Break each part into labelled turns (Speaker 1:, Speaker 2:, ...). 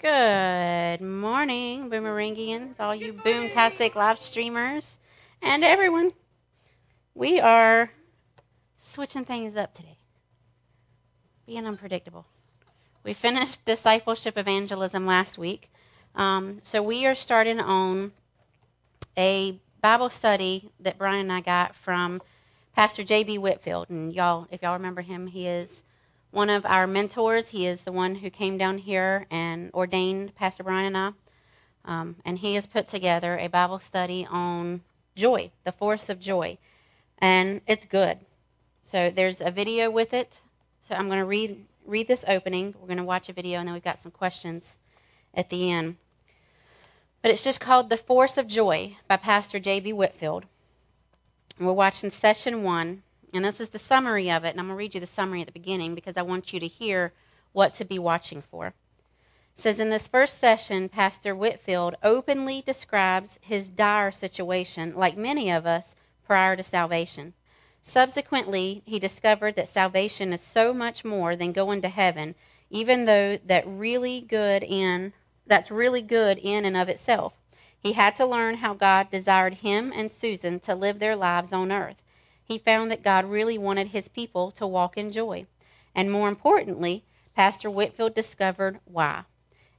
Speaker 1: Good morning, Boomerangians, all you boomtastic live streamers, and everyone. We are switching things up today, being unpredictable. We finished discipleship evangelism last week, um, so we are starting on a Bible study that Brian and I got from Pastor J.B. Whitfield, and y'all, if y'all remember him, he is one of our mentors. He is the one who came down here and ordained Pastor Brian and I. Um, and he has put together a Bible study on joy, the force of joy. And it's good. So there's a video with it. So I'm going to read, read this opening. We're going to watch a video, and then we've got some questions at the end. But it's just called The Force of Joy by Pastor J.B. Whitfield. And we're watching session one and this is the summary of it. And I'm going to read you the summary at the beginning because I want you to hear what to be watching for. It says in this first session, Pastor Whitfield openly describes his dire situation, like many of us prior to salvation. Subsequently, he discovered that salvation is so much more than going to heaven, even though that really good in that's really good in and of itself. He had to learn how God desired him and Susan to live their lives on earth he found that God really wanted his people to walk in joy. And more importantly, Pastor Whitfield discovered why.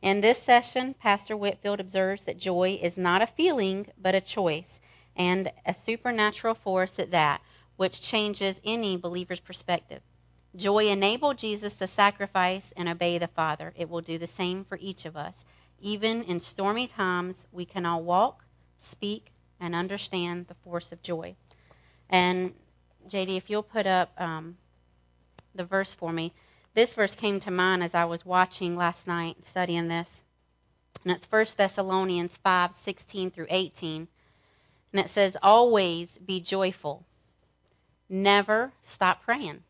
Speaker 1: In this session, Pastor Whitfield observes that joy is not a feeling, but a choice, and a supernatural force at that, which changes any believer's perspective. Joy enabled Jesus to sacrifice and obey the Father. It will do the same for each of us. Even in stormy times, we can all walk, speak, and understand the force of joy. And JD, if you'll put up um, the verse for me, this verse came to mind as I was watching last night studying this. And it's 1 Thessalonians 5 16 through 18. And it says, Always be joyful, never stop praying.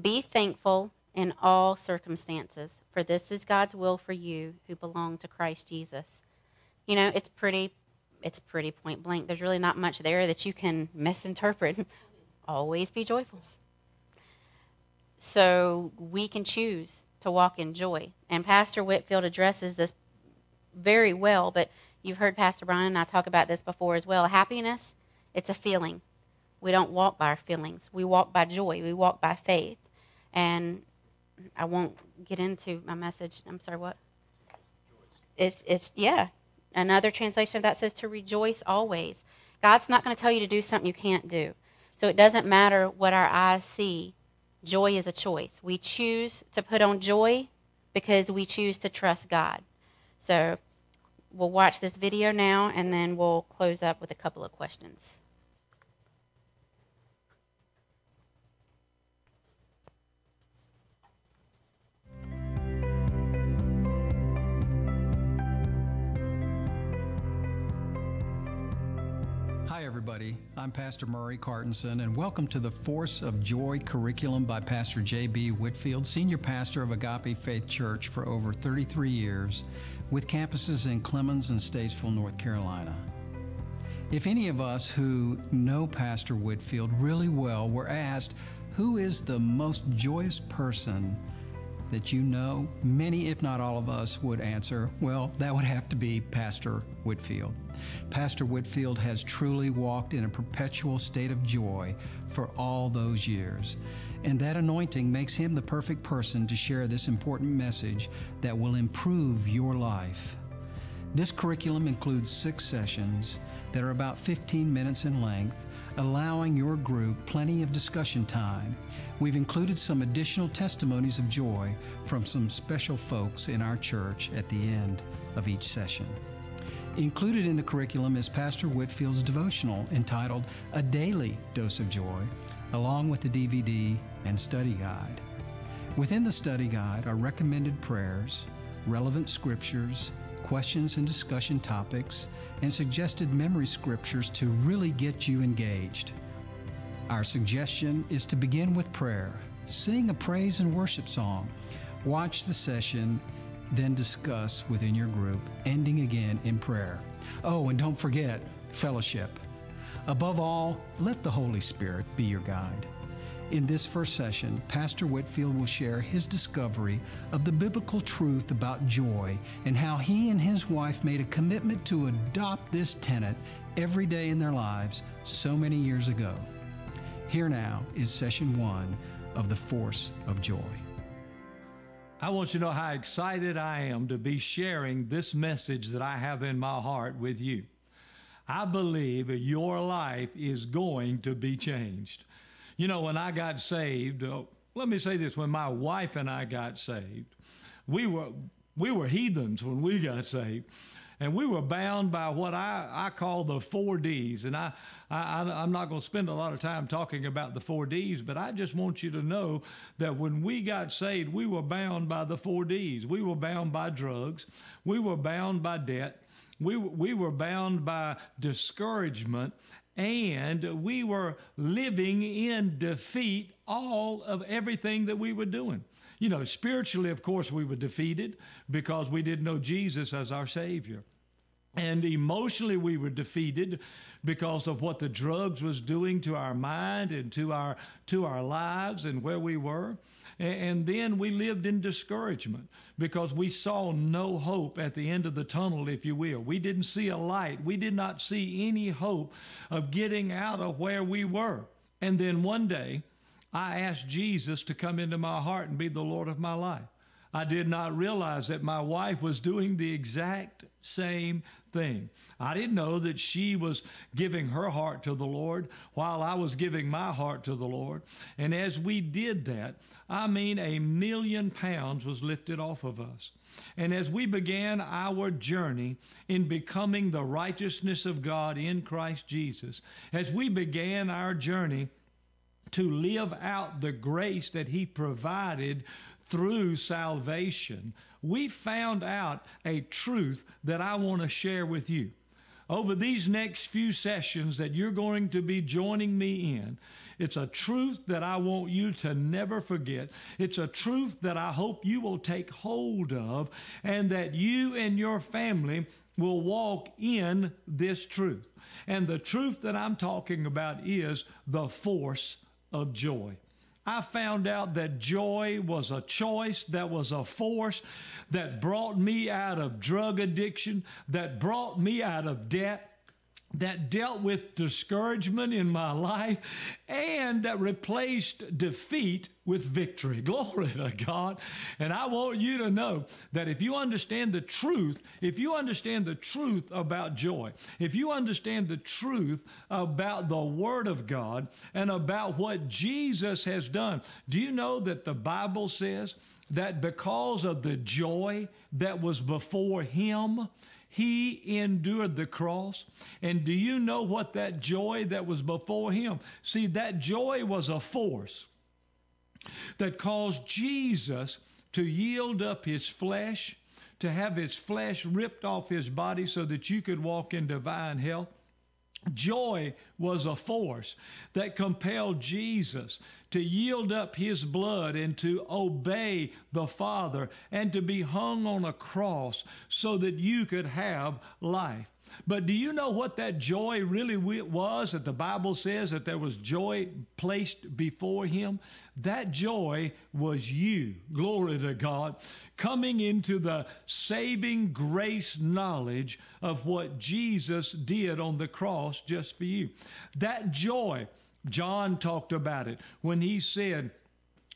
Speaker 1: Be thankful in all circumstances, for this is God's will for you who belong to Christ Jesus. You know, it's pretty it's pretty point blank. There's really not much there that you can misinterpret. Always be joyful. So we can choose to walk in joy. And Pastor Whitfield addresses this very well, but you've heard Pastor Brian and I talk about this before as well. Happiness, it's a feeling. We don't walk by our feelings. We walk by joy. We walk by faith. And I won't get into my message. I'm sorry, what? It's it's yeah, Another translation of that says to rejoice always. God's not going to tell you to do something you can't do. So it doesn't matter what our eyes see. Joy is a choice. We choose to put on joy because we choose to trust God. So we'll watch this video now and then we'll close up with a couple of questions.
Speaker 2: everybody. I'm Pastor Murray Cartinson, and welcome to the Force of Joy curriculum by Pastor J.B. Whitfield, senior pastor of Agape Faith Church for over 33 years, with campuses in Clemmons and Statesville, North Carolina. If any of us who know Pastor Whitfield really well were asked, who is the most joyous person that you know, many, if not all of us, would answer, well, that would have to be Pastor Whitfield. Pastor Whitfield has truly walked in a perpetual state of joy for all those years. And that anointing makes him the perfect person to share this important message that will improve your life. This curriculum includes six sessions that are about 15 minutes in length allowing your group plenty of discussion time, we've included some additional testimonies of joy from some special folks in our church at the end of each session. Included in the curriculum is Pastor Whitfield's devotional entitled A Daily Dose of Joy, along with the DVD and study guide. Within the study guide are recommended prayers, relevant scriptures, questions and discussion topics, and suggested memory scriptures to really get you engaged. Our suggestion is to begin with prayer, sing a praise and worship song, watch the session, then discuss within your group, ending again in prayer. Oh, and don't forget fellowship. Above all, let the Holy Spirit be your guide. In this first session, Pastor Whitfield will share his discovery of the biblical truth about joy and how he and his wife made a commitment to adopt this tenet every day in their lives so many years ago. Here now is session one of The Force of Joy.
Speaker 3: I want you to know how excited I am to be sharing this message that I have in my heart with you. I believe your life is going to be changed. You know, when I got saved, uh, let me say this when my wife and I got saved, we were, we were heathens when we got saved. And we were bound by what I, I call the four D's. And I, I, I'm not going to spend a lot of time talking about the four D's, but I just want you to know that when we got saved, we were bound by the four D's. We were bound by drugs, we were bound by debt, we, we were bound by discouragement and we were living in defeat all of everything that we were doing. You know, spiritually, of course, we were defeated because we didn't know Jesus as our Savior. And emotionally, we were defeated because of what the drugs was doing to our mind and to our to our lives and where we were. And then we lived in discouragement because we saw no hope at the end of the tunnel, if you will. We didn't see a light. We did not see any hope of getting out of where we were. And then one day, I asked Jesus to come into my heart and be the Lord of my life. I did not realize that my wife was doing the exact same thing. I didn't know that she was giving her heart to the Lord while I was giving my heart to the Lord. And as we did that, I mean, a million pounds was lifted off of us. And as we began our journey in becoming the righteousness of God in Christ Jesus, as we began our journey, to live out the grace that He provided through salvation, we found out a truth that I want to share with you. Over these next few sessions that you're going to be joining me in, it's a truth that I want you to never forget. It's a truth that I hope you will take hold of and that you and your family will walk in this truth. And the truth that I'm talking about is the force of joy. I found out that joy was a choice, that was a force that brought me out of drug addiction, that brought me out of debt, that dealt with discouragement in my life and that replaced defeat with victory. Glory to God. And I want you to know that if you understand the truth, if you understand the truth about joy, if you understand the truth about the Word of God and about what Jesus has done, do you know that the Bible says that because of the joy that was before Him, he endured the cross. And do you know what that joy that was before him? See, that joy was a force that caused Jesus to yield up his flesh, to have his flesh ripped off his body so that you could walk in divine health. Joy was a force that compelled Jesus to yield up his blood and to obey the Father and to be hung on a cross so that you could have life. But do you know what that joy really was that the Bible says that there was joy placed before him? That joy was you, glory to God, coming into the saving grace knowledge of what Jesus did on the cross just for you. That joy, John talked about it when he said,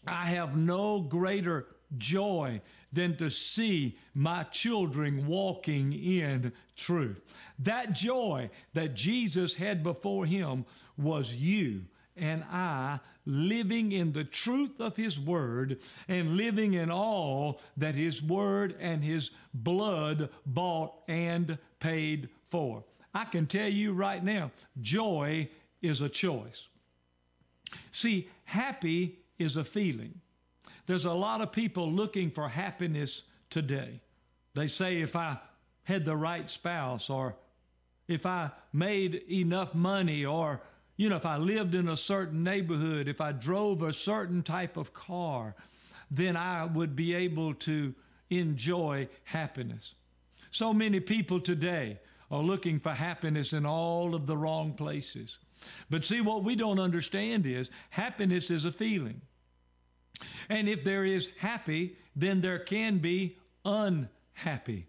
Speaker 3: I have no greater joy than to see my children walking in truth. That joy that Jesus had before him was you and I living in the truth of His Word and living in all that His Word and His blood bought and paid for. I can tell you right now, joy is a choice. See, happy is a feeling. There's a lot of people looking for happiness today. They say, if I had the right spouse, or if I made enough money, or, you know, if I lived in a certain neighborhood, if I drove a certain type of car, then I would be able to enjoy happiness. So many people today are looking for happiness in all of the wrong places. But see, what we don't understand is happiness is a feeling. And if there is happy, then there can be unhappy.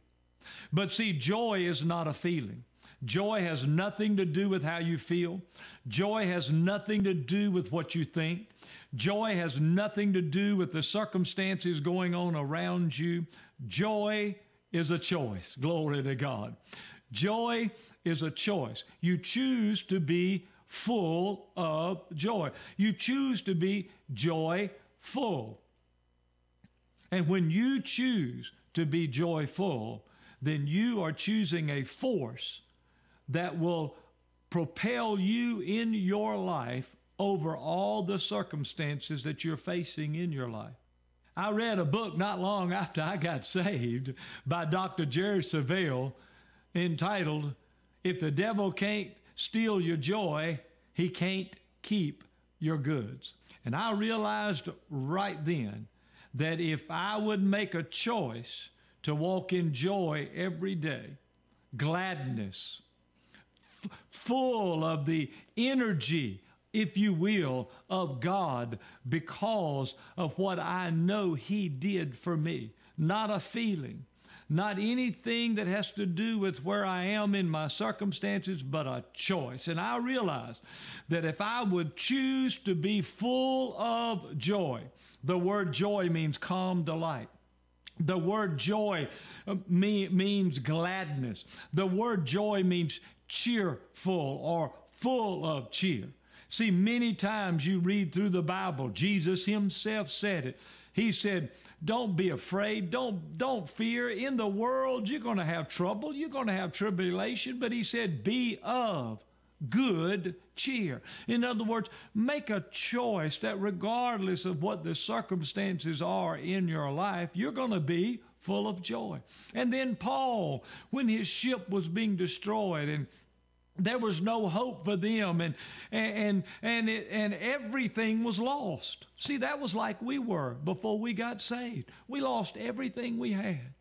Speaker 3: But see, joy is not a feeling. Joy has nothing to do with how you feel. Joy has nothing to do with what you think. Joy has nothing to do with the circumstances going on around you. Joy is a choice. Glory to God. Joy is a choice. You choose to be full of joy. You choose to be joy full. And when you choose to be joyful, then you are choosing a force that will propel you in your life over all the circumstances that you're facing in your life. I read a book not long after I got saved by Dr. Jerry Savelle, entitled, If the Devil Can't Steal Your Joy, He Can't Keep Your Goods. And I realized right then that if I would make a choice to walk in joy every day, gladness, f- full of the energy, if you will, of God because of what I know He did for me, not a feeling, not anything that has to do with where I am in my circumstances, but a choice. And I realized that if I would choose to be full of joy, the word joy means calm delight. The word joy uh, means gladness. The word joy means cheerful or full of cheer. See, many times you read through the Bible, Jesus himself said it. He said, don't be afraid. Don't don't fear. In the world you're going to have trouble. You're going to have tribulation, but he said be of good cheer. In other words, make a choice that regardless of what the circumstances are in your life, you're going to be full of joy. And then Paul, when his ship was being destroyed and there was no hope for them and and and it, and everything was lost see that was like we were before we got saved we lost everything we had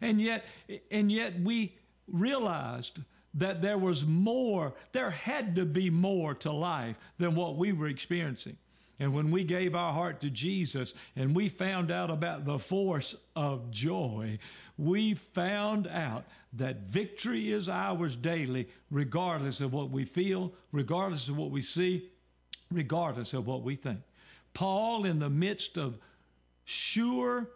Speaker 3: and yet and yet we realized that there was more there had to be more to life than what we were experiencing and when we gave our heart to Jesus and we found out about the force of joy, we found out that victory is ours daily, regardless of what we feel, regardless of what we see, regardless of what we think. Paul, in the midst of sure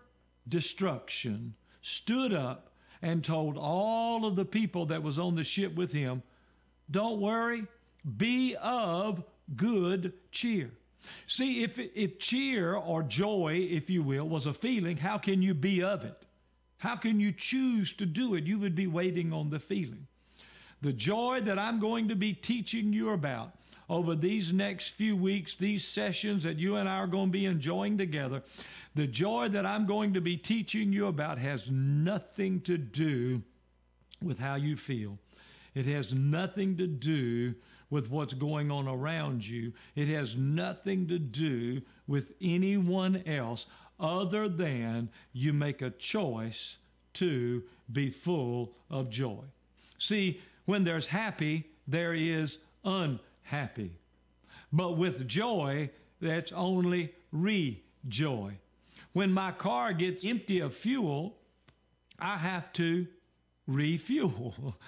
Speaker 3: destruction, stood up and told all of the people that was on the ship with him, Don't worry, be of good cheer. See, if, if cheer or joy, if you will, was a feeling, how can you be of it? How can you choose to do it? You would be waiting on the feeling. The joy that I'm going to be teaching you about over these next few weeks, these sessions that you and I are going to be enjoying together, the joy that I'm going to be teaching you about has nothing to do with how you feel. It has nothing to do with what's going on around you. It has nothing to do with anyone else other than you make a choice to be full of joy. See, when there's happy, there is unhappy. But with joy, that's only rejoy. When my car gets empty of fuel, I have to refuel.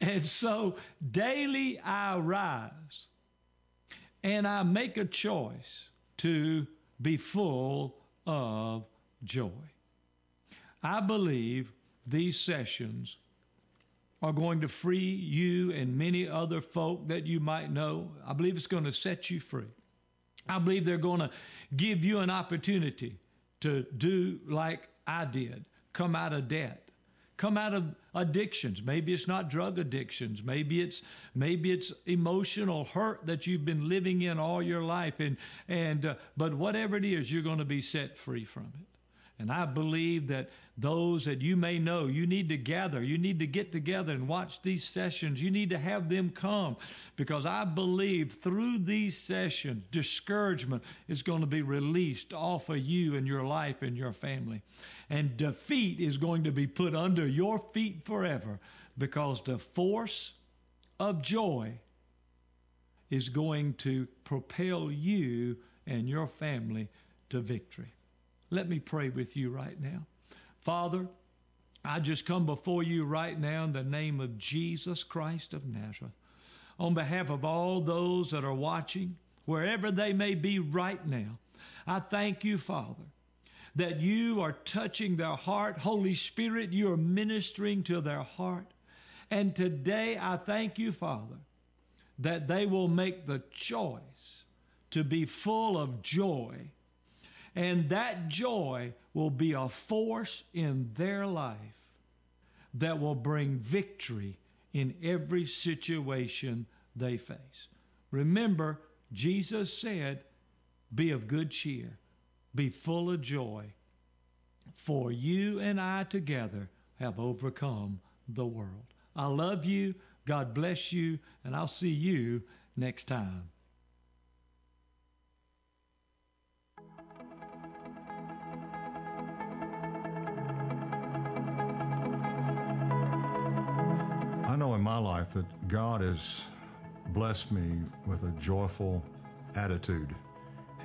Speaker 3: And so daily I rise and I make a choice to be full of joy. I believe these sessions are going to free you and many other folk that you might know. I believe it's going to set you free. I believe they're going to give you an opportunity to do like I did come out of debt, come out of addictions maybe it's not drug addictions maybe it's maybe it's emotional hurt that you've been living in all your life and and uh, but whatever it is you're going to be set free from it and I believe that those that you may know, you need to gather, you need to get together and watch these sessions. You need to have them come because I believe through these sessions, discouragement is going to be released off of you and your life and your family. And defeat is going to be put under your feet forever because the force of joy is going to propel you and your family to victory. Let me pray with you right now. Father, I just come before you right now in the name of Jesus Christ of Nazareth. On behalf of all those that are watching, wherever they may be right now, I thank you, Father, that you are touching their heart. Holy Spirit, you are ministering to their heart. And today I thank you, Father, that they will make the choice to be full of joy and that joy will be a force in their life that will bring victory in every situation they face. Remember, Jesus said, Be of good cheer, be full of joy, for you and I together have overcome the world. I love you. God bless you. And I'll see you next time.
Speaker 4: I know in my life that God has blessed me with a joyful attitude.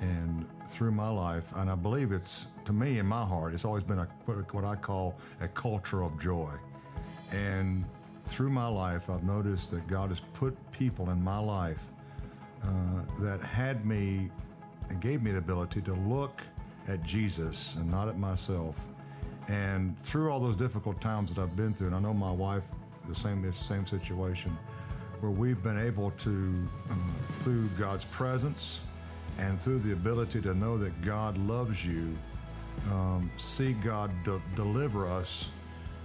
Speaker 4: And through my life, and I believe it's, to me, in my heart, it's always been a, what I call a culture of joy. And through my life, I've noticed that God has put people in my life uh, that had me and gave me the ability to look at Jesus and not at myself. And through all those difficult times that I've been through, and I know my wife the same same situation, where we've been able to, um, through God's presence, and through the ability to know that God loves you, um, see God de- deliver us,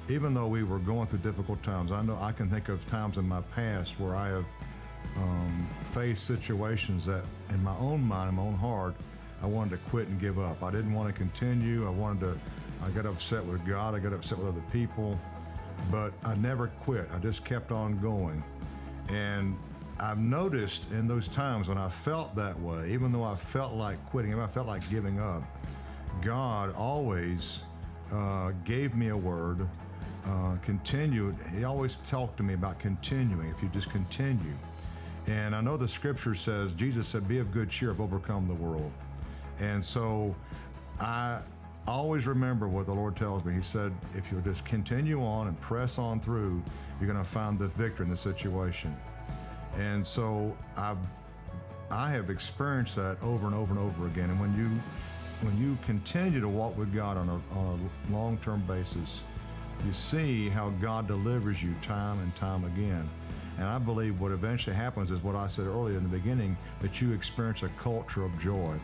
Speaker 4: even though we were going through difficult times. I know I can think of times in my past where I have um, faced situations that, in my own mind, in my own heart, I wanted to quit and give up. I didn't want to continue. I wanted to. I got upset with God. I got upset with other people. But I never quit. I just kept on going. And I've noticed in those times when I felt that way, even though I felt like quitting, even I felt like giving up, God always uh, gave me a word. Uh, continued. He always talked to me about continuing. If you just continue, and I know the scripture says, Jesus said, Be of good cheer, have overcome the world. And so I I always remember what the Lord tells me. He said, if you'll just continue on and press on through, you're going to find the victory in the situation. And so I've, I have experienced that over and over and over again. And when you, when you continue to walk with God on a, on a long-term basis, you see how God delivers you time and time again. And I believe what eventually happens is what I said earlier in the beginning that you experience a culture of joy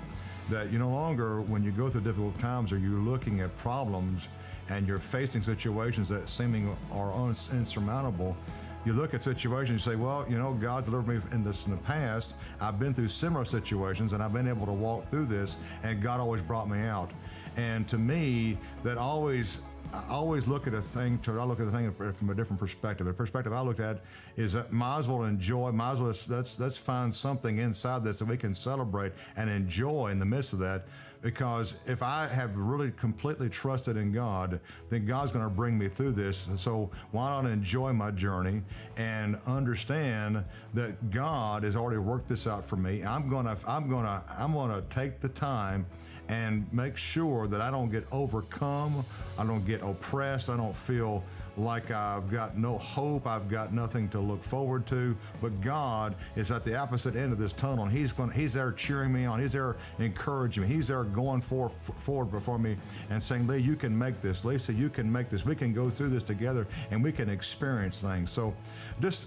Speaker 4: that you no longer, when you go through difficult times, are you looking at problems and you're facing situations that seeming are insurmountable. You look at situations and say, well, you know, God's delivered me in this in the past. I've been through similar situations and I've been able to walk through this, and God always brought me out. And to me, that always I always look at a thing, I look at a thing from a different perspective. A perspective I look at is that might as well enjoy, might as well let's, let's find something inside this that we can celebrate and enjoy in the midst of that. Because if I have really completely trusted in God, then God's going to bring me through this. So why not enjoy my journey and understand that God has already worked this out for me. I'm going to, I'm going to, I'm going to take the time and make sure that I don't get overcome, I don't get oppressed, I don't feel like I've got no hope, I've got nothing to look forward to. But God is at the opposite end of this tunnel, and He's going, He's there cheering me on, He's there encouraging me, He's there going for, forward before me and saying, Lee, you can make this. Lisa, you can make this. We can go through this together, and we can experience things. So, just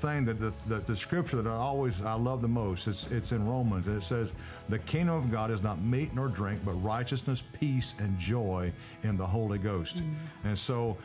Speaker 4: thing that the, the, the, scripture that I always I love the most. It's it's in Romans and it says, "The kingdom of God is not meat nor drink, but righteousness, peace, and joy in the Holy Ghost." Mm-hmm. And so.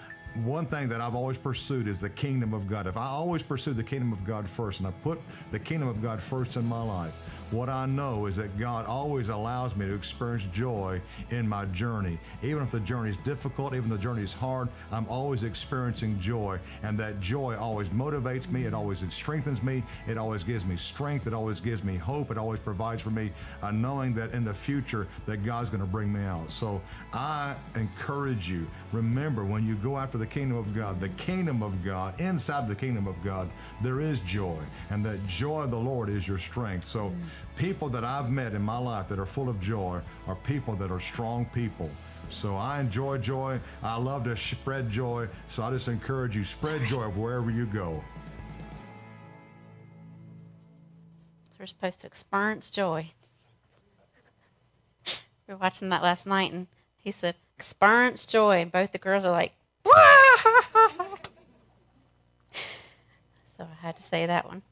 Speaker 4: One thing that I've always pursued is the kingdom of God. If I always pursue the kingdom of God first and I put the kingdom of God first in my life, what I know is that God always allows me to experience joy in my journey. Even if the journey is difficult, even if the journey is hard, I'm always experiencing joy. And that joy always motivates me. It always strengthens me. It always gives me strength. It always gives me hope. It always provides for me a knowing that in the future that God's going to bring me out. So I encourage you, remember when you go after the kingdom of God, the kingdom of God, inside the kingdom of God, there is joy. And that joy of the Lord is your strength. So mm-hmm People that I've met in my life that are full of joy are people that are strong people. So I enjoy joy. I love to spread joy. So I just encourage you, spread joy wherever you go.
Speaker 1: We're supposed to experience joy. We were watching that last night, and he said, experience joy. And both the girls are like, so I had to say that one.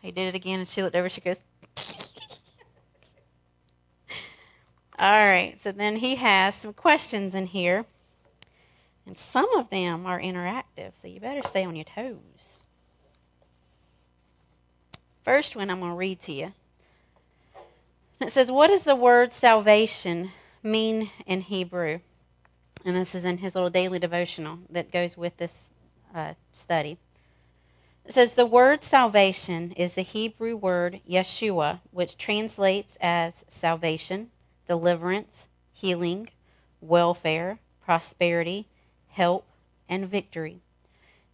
Speaker 1: He did it again, and she looked over. She goes, All right, so then he has some questions in here. And some of them are interactive, so you better stay on your toes. First one I'm going to read to you. It says, What does the word salvation mean in Hebrew? And this is in his little daily devotional that goes with this uh, study. It says, The word salvation is the Hebrew word Yeshua, which translates as salvation deliverance, healing, welfare, prosperity, help, and victory.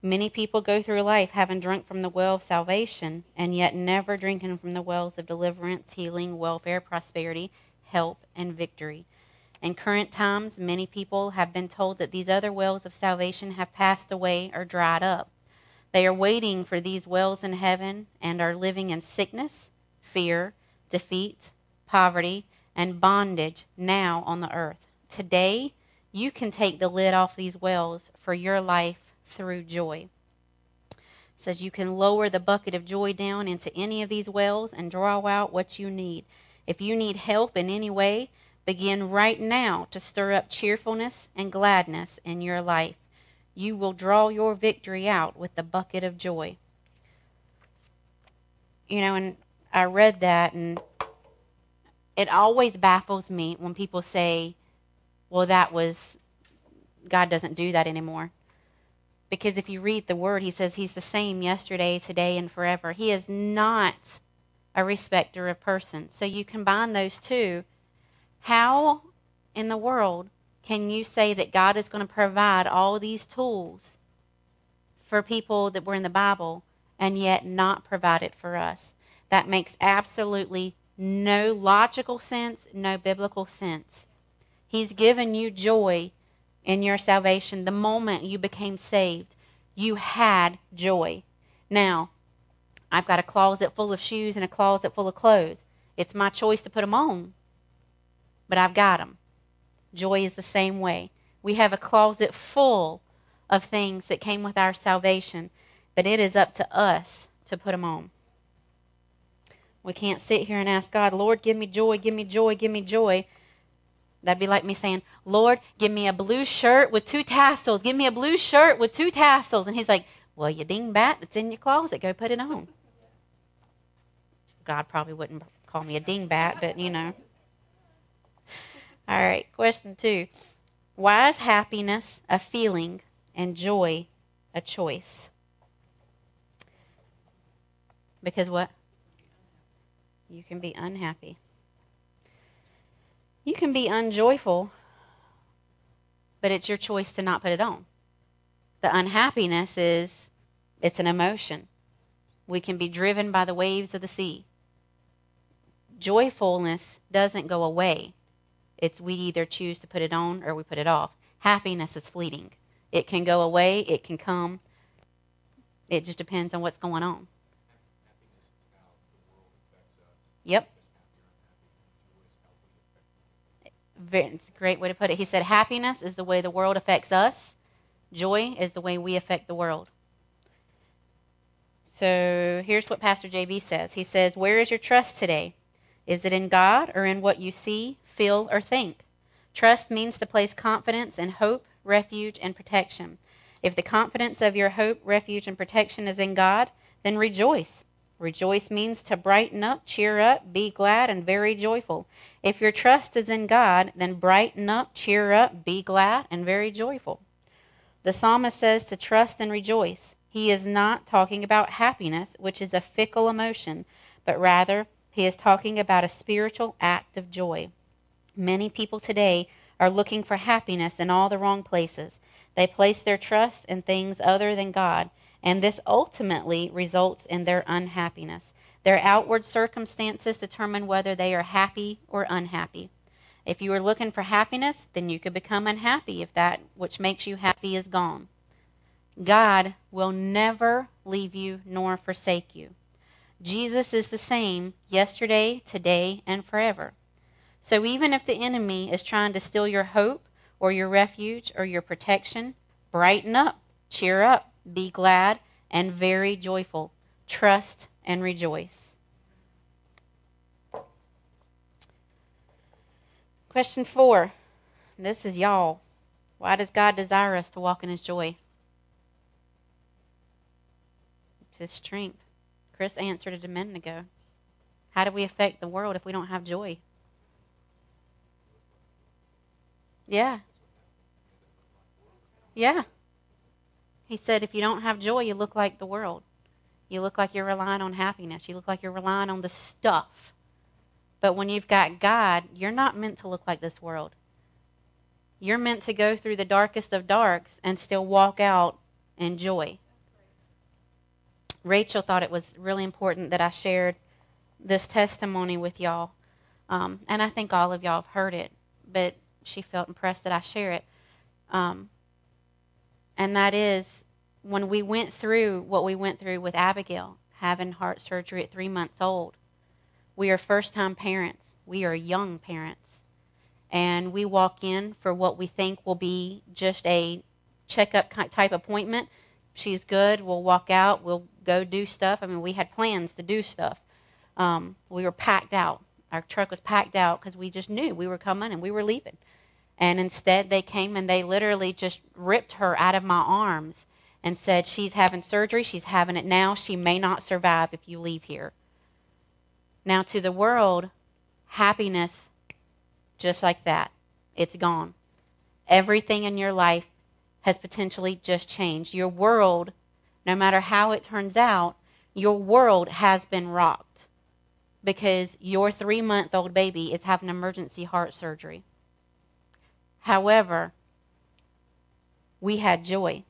Speaker 1: Many people go through life having drunk from the well of salvation and yet never drinking from the wells of deliverance, healing, welfare, prosperity, help, and victory. In current times, many people have been told that these other wells of salvation have passed away or dried up. They are waiting for these wells in heaven and are living in sickness, fear, defeat, poverty, and bondage now on the earth. Today, you can take the lid off these wells for your life through joy. It says you can lower the bucket of joy down into any of these wells and draw out what you need. If you need help in any way, begin right now to stir up cheerfulness and gladness in your life. You will draw your victory out with the bucket of joy. You know, and I read that and it always baffles me when people say, well, that was, God doesn't do that anymore. Because if you read the word, he says he's the same yesterday, today, and forever. He is not a respecter of persons. So you combine those two. How in the world can you say that God is going to provide all these tools for people that were in the Bible and yet not provide it for us? That makes absolutely no logical sense, no biblical sense. He's given you joy in your salvation. The moment you became saved, you had joy. Now, I've got a closet full of shoes and a closet full of clothes. It's my choice to put them on, but I've got them. Joy is the same way. We have a closet full of things that came with our salvation, but it is up to us to put them on. We can't sit here and ask God, Lord, give me joy, give me joy, give me joy. That'd be like me saying, Lord, give me a blue shirt with two tassels. Give me a blue shirt with two tassels. And he's like, Well, you dingbat, it's in your closet. Go put it on. God probably wouldn't call me a dingbat, but you know. All right, question two. Why is happiness a feeling and joy a choice? Because what? You can be unhappy. You can be unjoyful, but it's your choice to not put it on. The unhappiness is it's an emotion. We can be driven by the waves of the sea. Joyfulness doesn't go away. It's we either choose to put it on or we put it off. Happiness is fleeting. It can go away, it can come. It just depends on what's going on. Yep. It's a great way to put it. He said, Happiness is the way the world affects us, joy is the way we affect the world. So here's what Pastor JB says He says, Where is your trust today? Is it in God or in what you see, feel, or think? Trust means to place confidence in hope, refuge, and protection. If the confidence of your hope, refuge, and protection is in God, then rejoice Rejoice means to brighten up, cheer up, be glad, and very joyful. If your trust is in God, then brighten up, cheer up, be glad, and very joyful. The psalmist says to trust and rejoice. He is not talking about happiness, which is a fickle emotion, but rather he is talking about a spiritual act of joy. Many people today are looking for happiness in all the wrong places. They place their trust in things other than God and this ultimately results in their unhappiness. Their outward circumstances determine whether they are happy or unhappy. If you are looking for happiness, then you could become unhappy if that which makes you happy is gone. God will never leave you nor forsake you. Jesus is the same yesterday, today, and forever. So even if the enemy is trying to steal your hope or your refuge or your protection, brighten up, cheer up, be glad and very joyful. Trust and rejoice. Question four. This is y'all. Why does God desire us to walk in his joy? It's his strength. Chris answered it a minute ago. How do we affect the world if we don't have joy? Yeah. Yeah. He said, if you don't have joy, you look like the world. You look like you're relying on happiness. You look like you're relying on the stuff. But when you've got God, you're not meant to look like this world. You're meant to go through the darkest of darks and still walk out in joy. Rachel thought it was really important that I shared this testimony with y'all. Um, and I think all of y'all have heard it, but she felt impressed that I share it. Um, and that is when we went through what we went through with Abigail, having heart surgery at three months old. We are first time parents, we are young parents, and we walk in for what we think will be just a checkup type appointment. She's good, we'll walk out, we'll go do stuff. I mean, we had plans to do stuff. Um, we were packed out. Our truck was packed out because we just knew we were coming and we were leaving. And instead, they came and they literally just ripped her out of my arms and said, She's having surgery. She's having it now. She may not survive if you leave here. Now, to the world, happiness, just like that, it's gone. Everything in your life has potentially just changed. Your world, no matter how it turns out, your world has been rocked because your three month old baby is having emergency heart surgery. However, we had joy.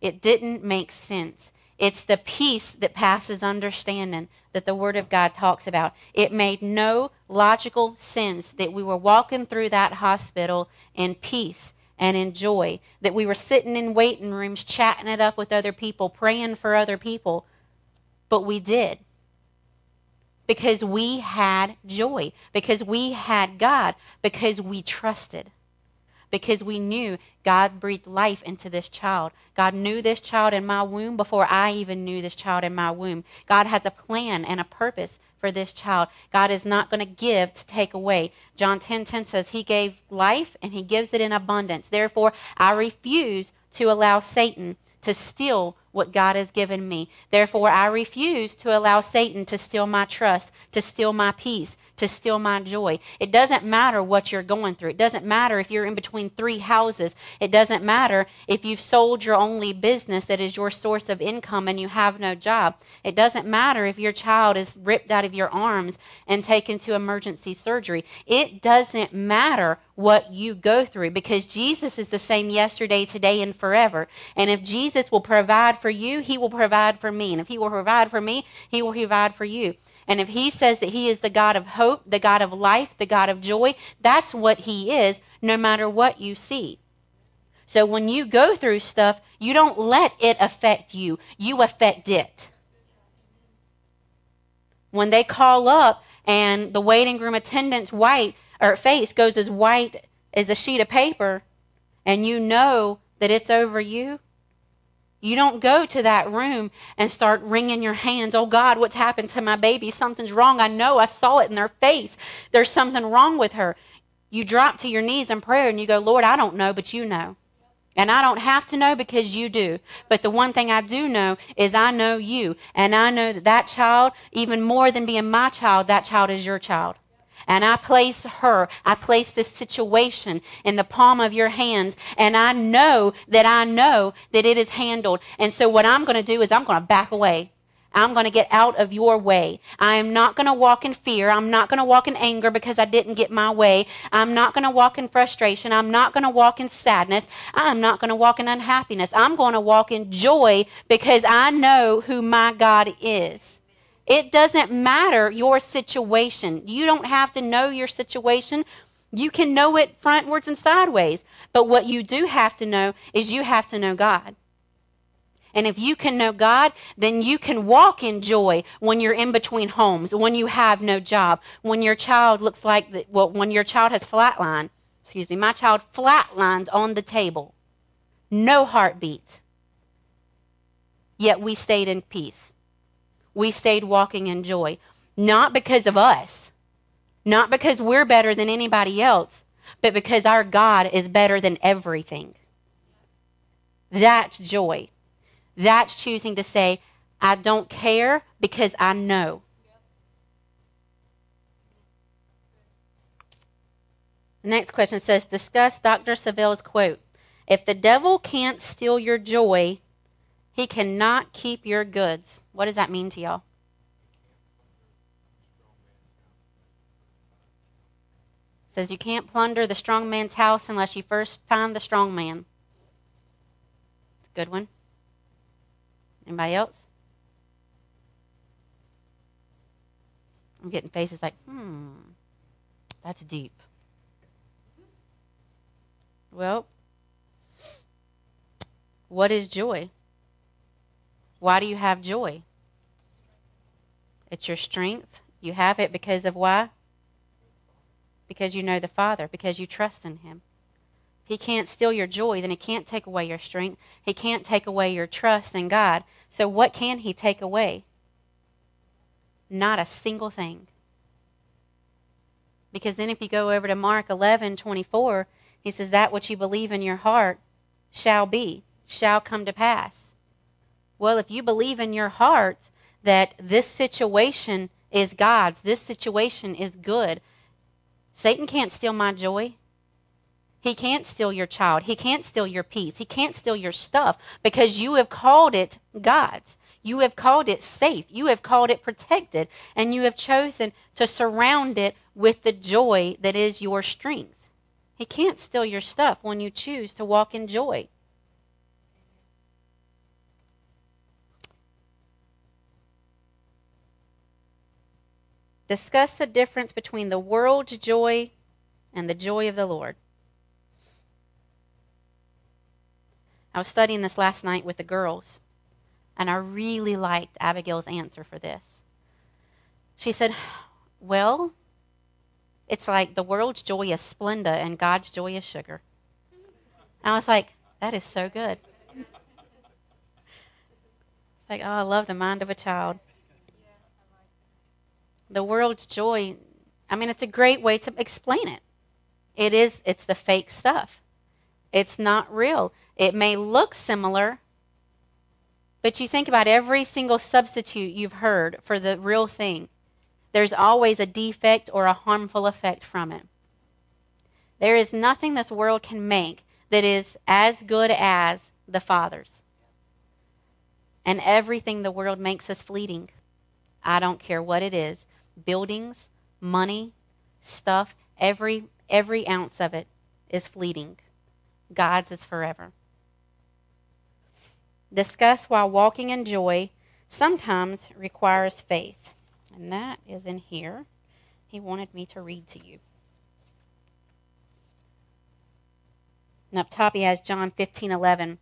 Speaker 1: It didn't make sense. It's the peace that passes understanding that the Word of God talks about. It made no logical sense that we were walking through that hospital in peace and in joy, that we were sitting in waiting rooms chatting it up with other people, praying for other people. But we did because we had joy, because we had God, because we trusted, because we knew God breathed life into this child. God knew this child in my womb before I even knew this child in my womb. God has a plan and a purpose for this child. God is not going to give to take away. John 10:10 10, 10 says he gave life and he gives it in abundance. Therefore, I refuse to allow Satan to steal what God has given me. Therefore, I refuse to allow Satan to steal my trust, to steal my peace, to steal my joy. It doesn't matter what you're going through. It doesn't matter if you're in between three houses. It doesn't matter if you've sold your only business that is your source of income and you have no job. It doesn't matter if your child is ripped out of your arms and taken to emergency surgery. It doesn't matter what you go through because Jesus is the same yesterday, today, and forever. And if Jesus will provide for you, he will provide for me. And if he will provide for me, he will provide for you. And if he says that he is the God of hope, the God of life, the God of joy, that's what he is, no matter what you see. So when you go through stuff, you don't let it affect you, you affect it. When they call up and the waiting room attendant's white or face goes as white as a sheet of paper, and you know that it's over you, you don't go to that room and start wringing your hands. Oh God, what's happened to my baby? Something's wrong. I know. I saw it in their face. There's something wrong with her. You drop to your knees in prayer and you go, Lord, I don't know, but you know. And I don't have to know because you do. But the one thing I do know is I know you. And I know that that child, even more than being my child, that child is your child. And I place her, I place this situation in the palm of your hands. And I know that I know that it is handled. And so what I'm going to do is I'm going to back away. I'm going to get out of your way. I am not going to walk in fear. I'm not going to walk in anger because I didn't get my way. I'm not going to walk in frustration. I'm not going to walk in sadness. I'm not going to walk in unhappiness. I'm going to walk in joy because I know who my God is. It doesn't matter your situation. You don't have to know your situation. You can know it frontwards and sideways. But what you do have to know is you have to know God. And if you can know God, then you can walk in joy when you're in between homes, when you have no job, when your child looks like, the, well, when your child has flatlined, excuse me, my child flatlined on the table, no heartbeat. Yet we stayed in peace we stayed walking in joy. Not because of us, not because we're better than anybody else, but because our God is better than everything. That's joy. That's choosing to say, I don't care because I know. The next question says Discuss Dr. Savelle's quote If the devil can't steal your joy, he cannot keep your goods. What does that mean to y'all? says you can't plunder the strong man's house unless you first find the strong man. Good one. Anybody else? I'm getting faces like, hmm, that's deep. Well, what is joy? Why do you have joy? It's your strength. You have it because of why? Because you know the Father, because you trust in Him. He can't steal your joy, then He can't take away your strength. He can't take away your trust in God. So, what can He take away? Not a single thing. Because then, if you go over to Mark 11 24, He says, That which you believe in your heart shall be, shall come to pass. Well, if you believe in your heart that this situation is God's, this situation is good, Satan can't steal my joy. He can't steal your child. He can't steal your peace. He can't steal your stuff because you have called it God's. You have called it safe. You have called it protected. And you have chosen to surround it with the joy that is your strength. He can't steal your stuff when you choose to walk in joy. Discuss the difference between the world's joy and the joy of the Lord. I was studying this last night with the girls, and I really liked Abigail's answer for this. She said, Well, it's like the world's joy is splenda and God's joy is sugar. And I was like, That is so good. It's like, Oh, I love the mind of a child the world's joy i mean it's a great way to explain it it is it's the fake stuff it's not real it may look similar but you think about every single substitute you've heard for the real thing there's always a defect or a harmful effect from it there is nothing this world can make that is as good as the father's and everything the world makes is fleeting I don't care what it is buildings, money, stuff, every every ounce of it is fleeting. God's is forever. Discuss while walking in joy sometimes requires faith. And that is in here. He wanted me to read to you. And up top he has John 15 11.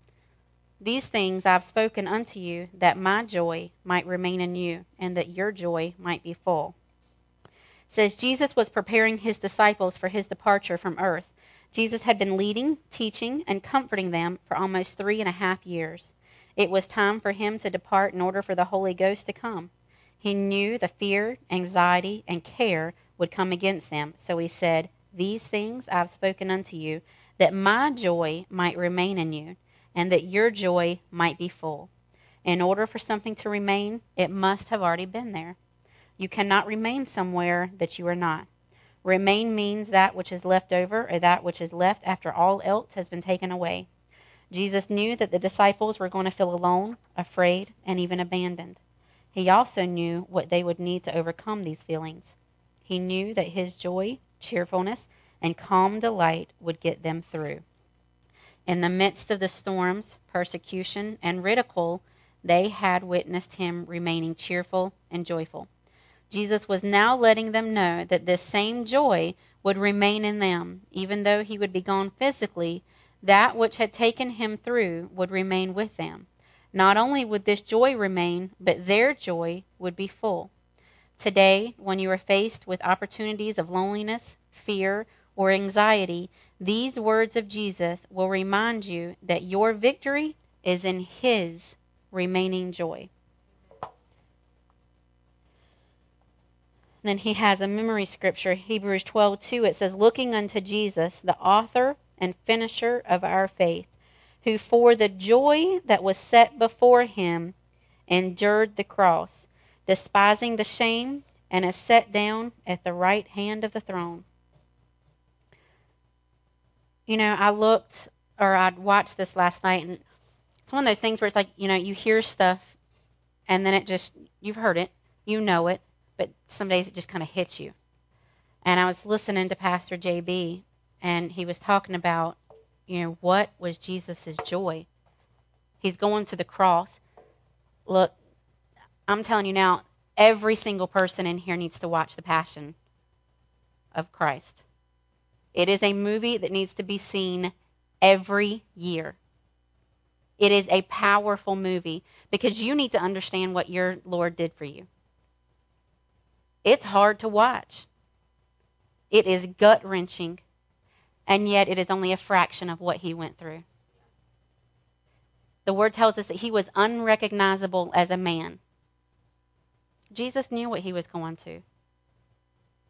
Speaker 1: These things I've spoken unto you, that my joy might remain in you, and that your joy might be full says Jesus was preparing his disciples for his departure from earth. Jesus had been leading, teaching, and comforting them for almost three and a half years. It was time for him to depart in order for the Holy Ghost to come. He knew the fear, anxiety, and care would come against them, so he said, These things I have spoken unto you, that my joy might remain in you, and that your joy might be full. In order for something to remain, it must have already been there. You cannot remain somewhere that you are not. Remain means that which is left over or that which is left after all else has been taken away. Jesus knew that the disciples were going to feel alone, afraid, and even abandoned. He also knew what they would need to overcome these feelings. He knew that his joy, cheerfulness, and calm delight would get them through. In the midst of the storms, persecution, and ridicule, they had witnessed him remaining cheerful and joyful. Jesus was now letting them know that this same joy would remain in them. Even though he would be gone physically, that which had taken him through would remain with them. Not only would this joy remain, but their joy would be full. Today, when you are faced with opportunities of loneliness, fear, or anxiety, these words of Jesus will remind you that your victory is in His remaining joy. And then he has a memory scripture, Hebrews 12 2. It says, Looking unto Jesus, the author and finisher of our faith, who for the joy that was set before him endured the cross, despising the shame, and is set down at the right hand of the throne. You know, I looked or I would watched this last night, and it's one of those things where it's like, you know, you hear stuff and then it just, you've heard it, you know it, but some days it just kind of hits you. And I was listening to Pastor JB, and he was talking about, you know, what was Jesus' joy? He's going to the cross. Look, I'm telling you now, every single person in here needs to watch The Passion of Christ. It is a movie that needs to be seen every year. It is a powerful movie because you need to understand what your Lord did for you. It's hard to watch. It is gut wrenching, and yet it is only a fraction of what he went through. The word tells us that he was unrecognizable as a man. Jesus knew what he was going to,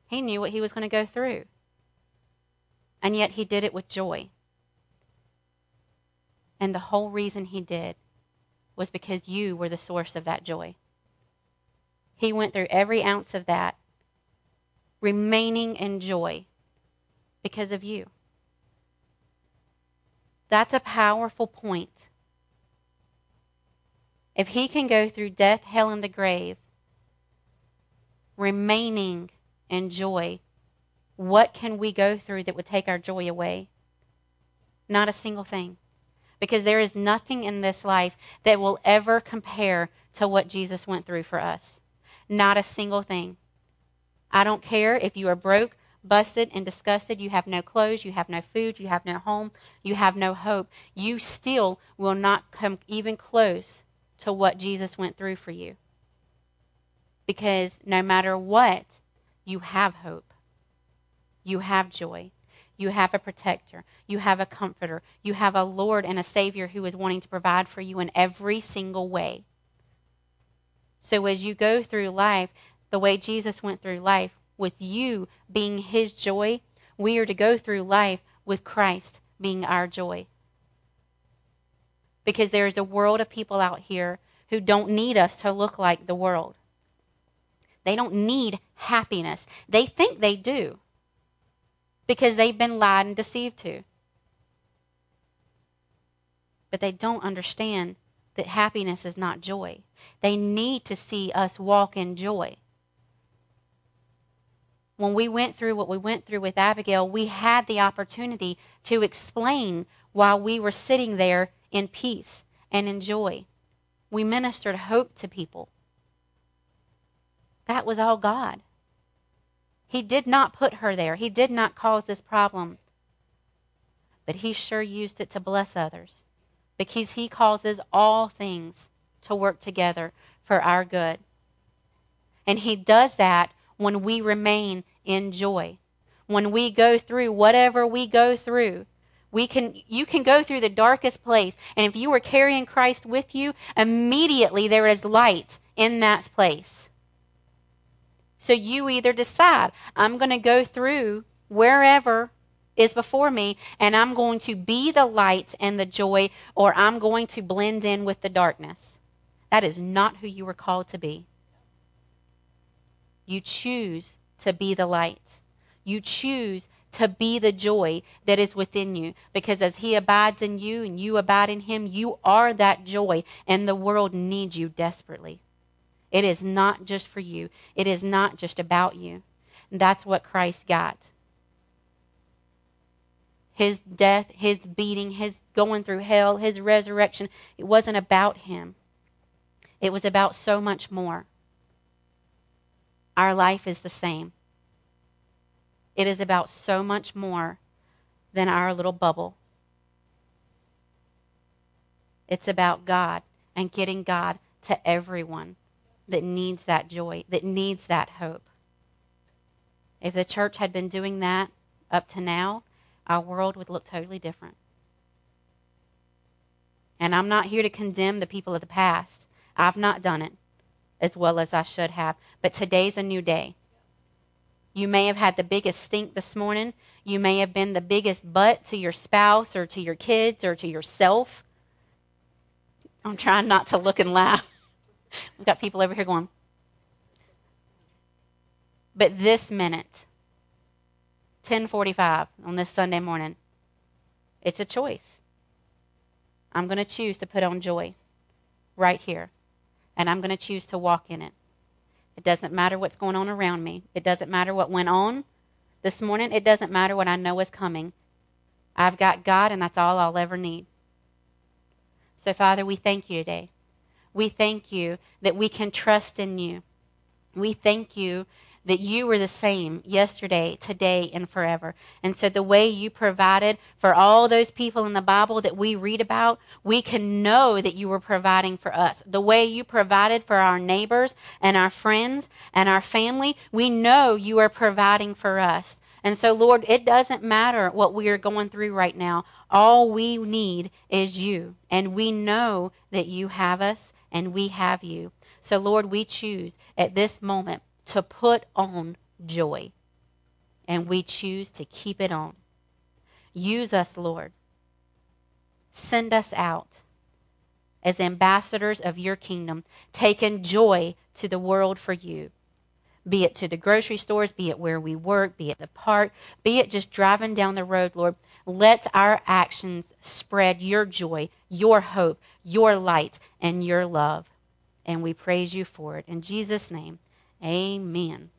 Speaker 1: he knew what he was going to go through, and yet he did it with joy. And the whole reason he did was because you were the source of that joy. He went through every ounce of that, remaining in joy because of you. That's a powerful point. If he can go through death, hell, and the grave, remaining in joy, what can we go through that would take our joy away? Not a single thing. Because there is nothing in this life that will ever compare to what Jesus went through for us. Not a single thing. I don't care if you are broke, busted, and disgusted. You have no clothes. You have no food. You have no home. You have no hope. You still will not come even close to what Jesus went through for you. Because no matter what, you have hope. You have joy. You have a protector. You have a comforter. You have a Lord and a Savior who is wanting to provide for you in every single way. So as you go through life, the way Jesus went through life, with you being his joy, we are to go through life with Christ being our joy. Because there is a world of people out here who don't need us to look like the world. They don't need happiness. They think they do because they've been lied and deceived to. But they don't understand that happiness is not joy. They need to see us walk in joy. When we went through what we went through with Abigail, we had the opportunity to explain why we were sitting there in peace and in joy. We ministered hope to people. That was all God. He did not put her there, He did not cause this problem, but He sure used it to bless others because he causes all things to work together for our good. And he does that when we remain in joy. When we go through whatever we go through, we can you can go through the darkest place and if you are carrying Christ with you, immediately there is light in that place. So you either decide, I'm going to go through wherever is before me, and I'm going to be the light and the joy, or I'm going to blend in with the darkness. That is not who you were called to be. You choose to be the light. You choose to be the joy that is within you. Because as He abides in you and you abide in Him, you are that joy, and the world needs you desperately. It is not just for you, it is not just about you. And that's what Christ got his death, his beating, his going through hell, his resurrection. It wasn't about him, it was about so much more. Our life is the same. It is about so much more than our little bubble. It's about God and getting God to everyone that needs that joy, that needs that hope. If the church had been doing that up to now, our world would look totally different. And I'm not here to condemn the people of the past. I've not done it as well as I should have. But today's a new day. You may have had the biggest stink this morning. You may have been the biggest butt to your spouse or to your kids or to yourself. I'm trying not to look and laugh. We've got people over here going. But this minute, 10:45 on this Sunday morning. It's a choice. I'm going to choose to put on joy right here, and I'm going to choose to walk in it. It doesn't matter what's going on around me. It doesn't matter what went on this morning. It doesn't matter what I know is coming. I've got God, and that's all I'll ever need. So, Father, we thank you today. We thank you that we can trust in you. We thank you that you were the same yesterday, today, and forever. And so the way you provided for all those people in the Bible that we read about, we can know that you were providing for us. The way you provided for our neighbors and our friends and our family, we know you are providing for us. And so, Lord, it doesn't matter what we are going through right now. All we need is you. And we know that you have us and we have you. So, Lord, we choose at this moment to put on joy, and we choose to keep it on. Use us, Lord. Send us out as ambassadors of your kingdom, taking joy to the world for you. Be it to the grocery stores, be it where we work, be it the park, be it just driving down the road, Lord. Let our actions spread your joy, your hope, your light, and your love. And we praise you for it. In Jesus' name, Amen